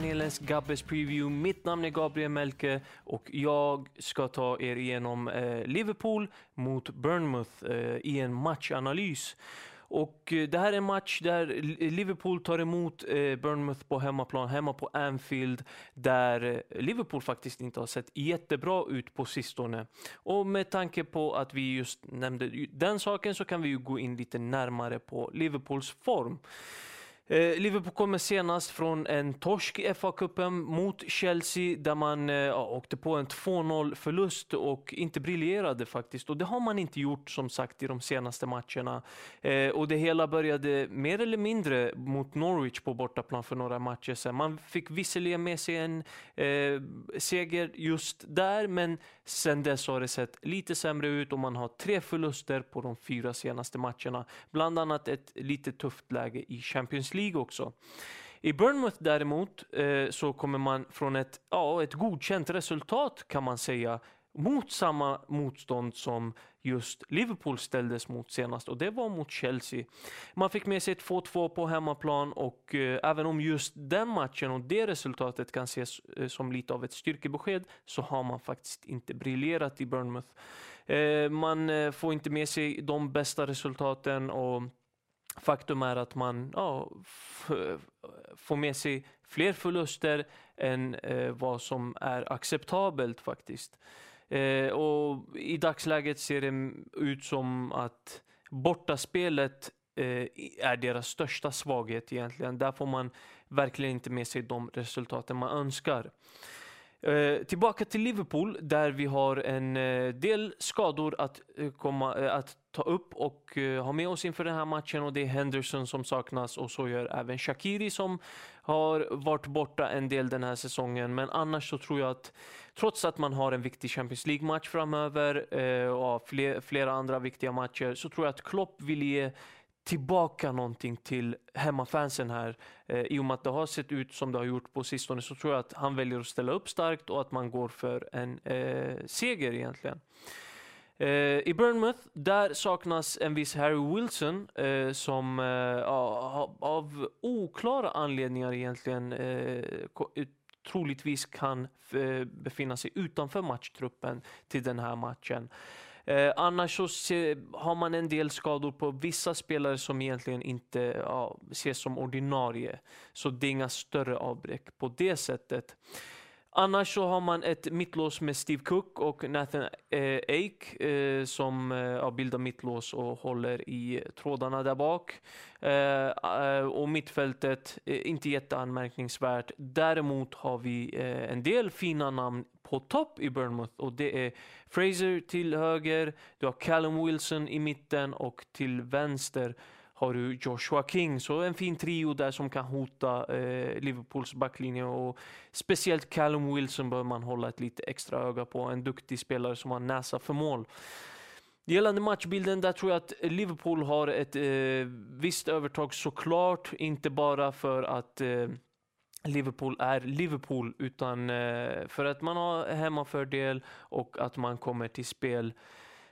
panelens Gabbes Preview. Mitt namn är Gabriel Melke och jag ska ta er igenom eh, Liverpool mot Bournemouth eh, i en matchanalys. Och eh, det här är en match där Liverpool tar emot eh, Bournemouth på hemmaplan, hemma på Anfield, där eh, Liverpool faktiskt inte har sett jättebra ut på sistone. Och med tanke på att vi just nämnde den saken så kan vi ju gå in lite närmare på Liverpools form. Eh, Liverpool kommer senast från en torsk i FA-cupen mot Chelsea där man eh, ja, åkte på en 2-0 förlust och inte briljerade faktiskt. Och det har man inte gjort som sagt i de senaste matcherna. Eh, och det hela började mer eller mindre mot Norwich på bortaplan för några matcher sedan. Man fick visserligen med sig en eh, seger just där, men sen dess har det sett lite sämre ut och man har tre förluster på de fyra senaste matcherna. Bland annat ett lite tufft läge i Champions League League också. I Bournemouth däremot eh, så kommer man från ett, ja, ett godkänt resultat kan man säga mot samma motstånd som just Liverpool ställdes mot senast och det var mot Chelsea. Man fick med sig 2-2 på hemmaplan och eh, även om just den matchen och det resultatet kan ses eh, som lite av ett styrkebesked så har man faktiskt inte briljerat i Bournemouth. Eh, man eh, får inte med sig de bästa resultaten och Faktum är att man ja, får med sig fler förluster än eh, vad som är acceptabelt faktiskt. Eh, och I dagsläget ser det ut som att bortaspelet eh, är deras största svaghet egentligen. Där får man verkligen inte med sig de resultaten man önskar. Eh, tillbaka till Liverpool där vi har en eh, del skador att, eh, komma, eh, att ta upp och eh, ha med oss inför den här matchen och det är Henderson som saknas och så gör även Shakiri som har varit borta en del den här säsongen. Men annars så tror jag att trots att man har en viktig Champions League-match framöver eh, och flera andra viktiga matcher så tror jag att Klopp vill ge tillbaka någonting till hemmafansen här. Eh, I och med att det har sett ut som det har gjort på sistone så tror jag att han väljer att ställa upp starkt och att man går för en eh, seger egentligen. Eh, I Bournemouth, där saknas en viss Harry Wilson eh, som eh, av oklara anledningar egentligen eh, troligtvis kan eh, befinna sig utanför matchtruppen till den här matchen. Eh, annars så se, har man en del skador på vissa spelare som egentligen inte ja, ses som ordinarie. Så det är inga större avbräck på det sättet. Annars så har man ett mittlås med Steve Cook och Nathan eh, Ake eh, som eh, bildar mittlås och håller i trådarna där bak. Eh, eh och mittfältet, eh, inte jätteanmärkningsvärt. Däremot har vi eh, en del fina namn på topp i Bournemouth och det är Fraser till höger, du har Callum Wilson i mitten och till vänster har du Joshua King. Så en fin trio där som kan hota eh, Liverpools backlinje. Och speciellt Callum Wilson bör man hålla ett lite extra öga på. En duktig spelare som har näsa för mål. Gällande matchbilden, där tror jag att Liverpool har ett eh, visst övertag såklart. Inte bara för att eh, Liverpool är Liverpool utan eh, för att man har hemmafördel och att man kommer till spel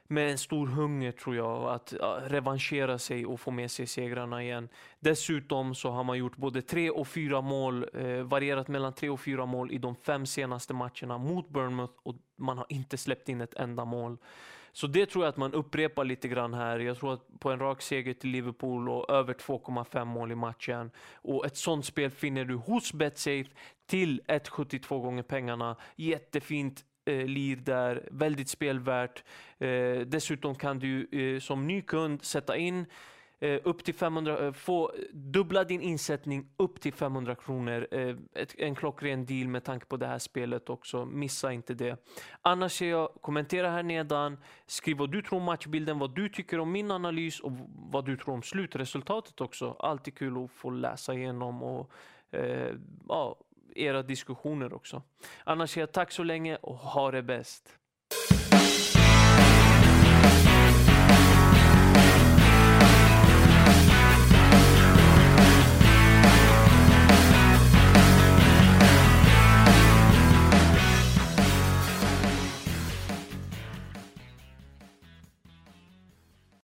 med en stor hunger tror jag att revanschera sig och få med sig segrarna igen. Dessutom så har man gjort både tre och fyra mål, eh, varierat mellan tre och fyra mål i de fem senaste matcherna mot Bournemouth och man har inte släppt in ett enda mål. Så det tror jag att man upprepar lite grann här. Jag tror att på en rak seger till Liverpool och över 2,5 mål i matchen. Och ett sånt spel finner du hos Betsafe till 1,72 gånger pengarna. Jättefint eh, lir där, väldigt spelvärt. Eh, dessutom kan du eh, som ny kund sätta in eh, upp till 500, eh, få dubbla din insättning upp till 500 kronor. Eh, ett, en klockren deal med tanke på det här spelet också. Missa inte det. Annars ser jag, kommentera här nedan, skriv vad du tror om matchbilden, vad du tycker om min analys och vad du tror om slutresultatet också. Alltid kul att få läsa igenom och eh, ja, era diskussioner också. Annars säger jag tack så länge och ha det bäst.